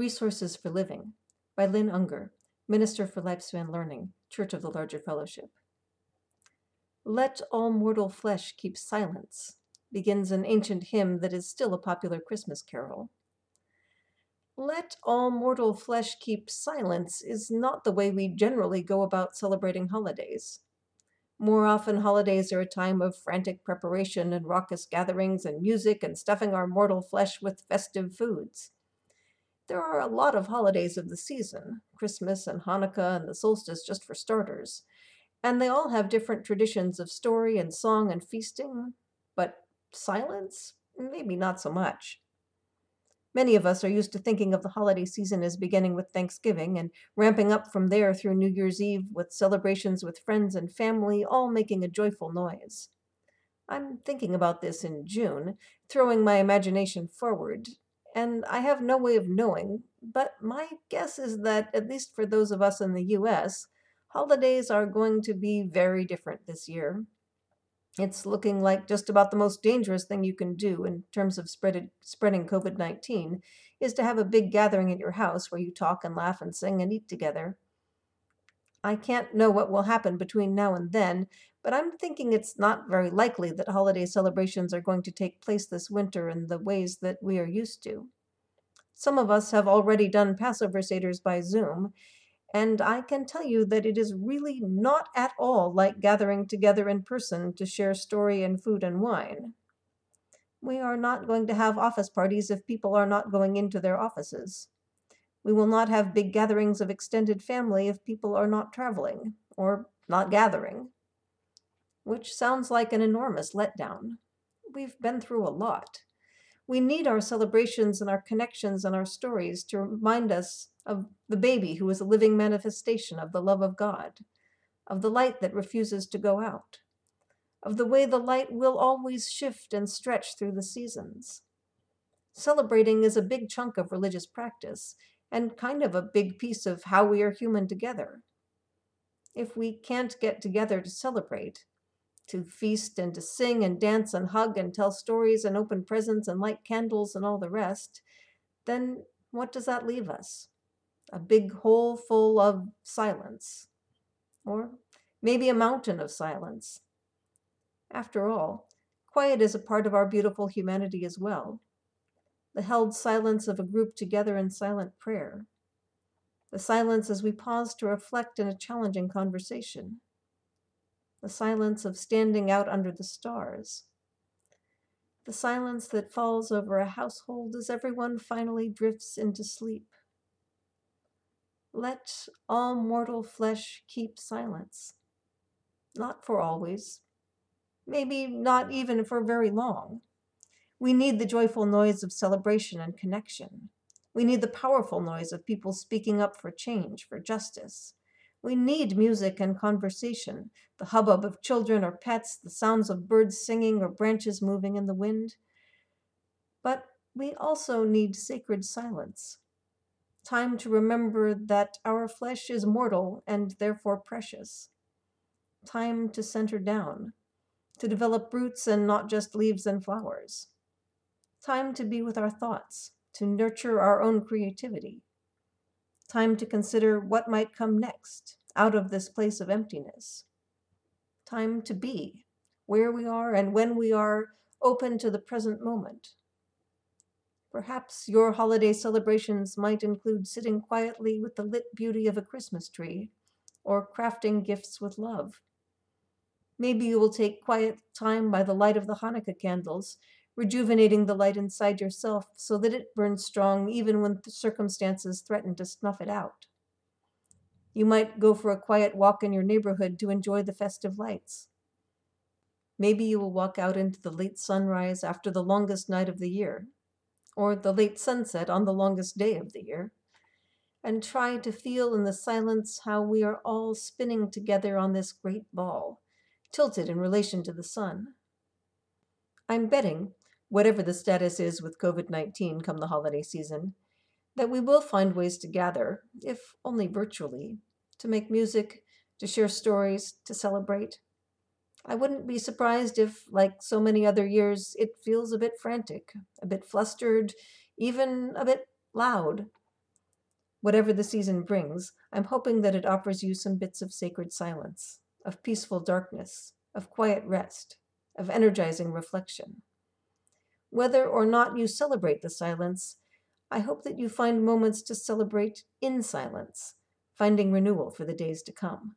Resources for Living by Lynn Ungar, Minister for Lifespan Learning, Church of the Larger Fellowship. Let all mortal flesh keep silence begins an ancient hymn that is still a popular Christmas carol. Let all mortal flesh keep silence is not the way we generally go about celebrating holidays. More often, holidays are a time of frantic preparation and raucous gatherings and music and stuffing our mortal flesh with festive foods. There are a lot of holidays of the season Christmas and Hanukkah and the solstice, just for starters. And they all have different traditions of story and song and feasting, but silence? Maybe not so much. Many of us are used to thinking of the holiday season as beginning with Thanksgiving and ramping up from there through New Year's Eve with celebrations with friends and family, all making a joyful noise. I'm thinking about this in June, throwing my imagination forward, and I have no way of knowing, but my guess is that, at least for those of us in the US, holidays are going to be very different this year. It's looking like just about the most dangerous thing you can do in terms of spreaded, spreading COVID 19 is to have a big gathering at your house where you talk and laugh and sing and eat together. I can't know what will happen between now and then, but I'm thinking it's not very likely that holiday celebrations are going to take place this winter in the ways that we are used to. Some of us have already done Passover Seders by Zoom, and I can tell you that it is really not at all like gathering together in person to share story and food and wine. We are not going to have office parties if people are not going into their offices. We will not have big gatherings of extended family if people are not traveling or not gathering. Which sounds like an enormous letdown. We've been through a lot. We need our celebrations and our connections and our stories to remind us of the baby who is a living manifestation of the love of God, of the light that refuses to go out, of the way the light will always shift and stretch through the seasons. Celebrating is a big chunk of religious practice and kind of a big piece of how we are human together. If we can't get together to celebrate, to feast and to sing and dance and hug and tell stories and open presents and light candles and all the rest, then what does that leave us? a big hole full of silence, or maybe a mountain of silence. After all, quiet is a part of our beautiful humanity as well. The held silence of a group together in silent prayer. The silence as we pause to reflect in a challenging conversation. The silence of standing out under the stars. The silence that falls over a household as everyone finally drifts into sleep. Let all mortal flesh keep silence. Not for always, maybe not even for very long. We need the joyful noise of celebration and connection. We need the powerful noise of people speaking up for change, for justice. We need music and conversation, the hubbub of children or pets, the sounds of birds singing or branches moving in the wind. But we also need sacred silence, time to remember that our flesh is mortal and therefore precious. Time to center down, to develop roots and not just leaves and flowers. Time to be with our thoughts, to nurture our own creativity. Time to consider what might come next out of this place of emptiness. Time to be where we are and when we are open to the present moment Perhaps your holiday celebrations might include sitting quietly with the lit beauty of a Christmas tree, or crafting gifts with love. Maybe you will take quiet time by the light of the Hanukkah candles, rejuvenating the light inside yourself so that it burns strong even when circumstances threaten to snuff it out. You might go for a quiet walk in your neighborhood to enjoy the festive lights. Maybe you will walk out into the late sunrise after the longest night of the year or the late sunset on the longest day of the year, and try to feel in the silence how we are all spinning together on this great ball, tilted in relation to the sun. I'm betting, whatever the status is with COVID 19 come the holiday season, that we will find ways to gather, if only virtually, to make music, to share stories, to celebrate. I wouldn't be surprised if, like so many other years, it feels a bit frantic, a bit flustered, even a bit loud. Whatever the season brings, I'm hoping that it offers you some bits of sacred silence, of peaceful darkness, of quiet rest, of energizing reflection. Whether or not you celebrate the silence, I hope that you find moments to celebrate in silence, finding renewal for the days to come.